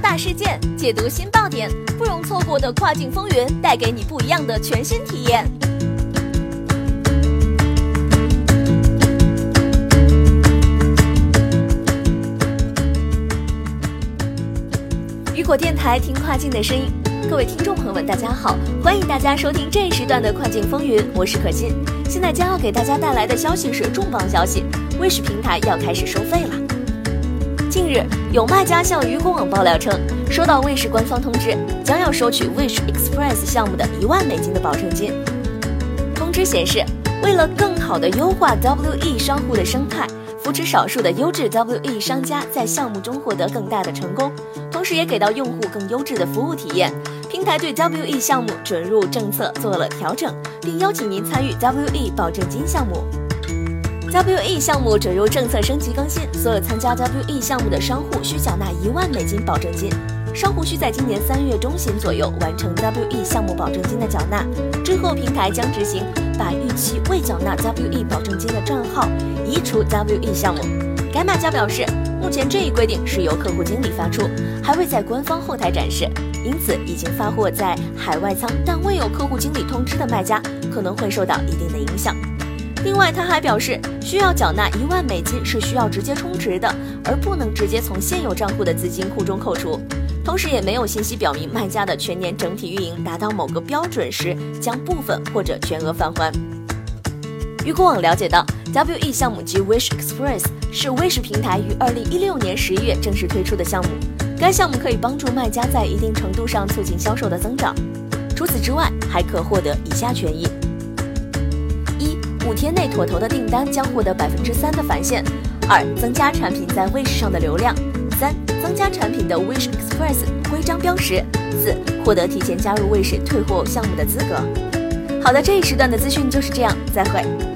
大事件解读新爆点，不容错过的跨境风云，带给你不一样的全新体验。雨果电台，听跨境的声音。各位听众朋友们，大家好，欢迎大家收听这一时段的跨境风云，我是可心。现在将要给大家带来的消息是重磅消息，Wish 平台要开始收费了。近日，有卖家向鱼果网爆料称，收到卫视官方通知，将要收取 Wish Express 项目的一万美金的保证金。通知显示，为了更好地优化 WE 商户的生态，扶持少数的优质 WE 商家在项目中获得更大的成功，同时也给到用户更优质的服务体验，平台对 WE 项目准入政策做了调整，并邀请您参与 WE 保证金项目。WE 项目准入政策升级更新，所有参加 WE 项目的商户需缴纳一万美金保证金。商户需在今年三月中旬左右完成 WE 项目保证金的缴纳，之后平台将执行把逾期未缴纳 WE 保证金的账号移除 WE 项目。该卖家表示，目前这一规定是由客户经理发出，还未在官方后台展示，因此已经发货在海外仓但未有客户经理通知的卖家可能会受到一定的影响。另外，他还表示，需要缴纳一万美金是需要直接充值的，而不能直接从现有账户的资金库中扣除。同时，也没有信息表明卖家的全年整体运营达到某个标准时，将部分或者全额返还。鱼果网了解到，WE 项目及 Wish Express 是 Wish 平台于二零一六年十一月正式推出的项目。该项目可以帮助卖家在一定程度上促进销售的增长。除此之外，还可获得以下权益。五天内妥投的订单将获得百分之三的返现。二、增加产品在 Wish 上的流量。三、增加产品的 Wish Express 徽章标识。四、获得提前加入 Wish 退货项目的资格。好的，这一时段的资讯就是这样，再会。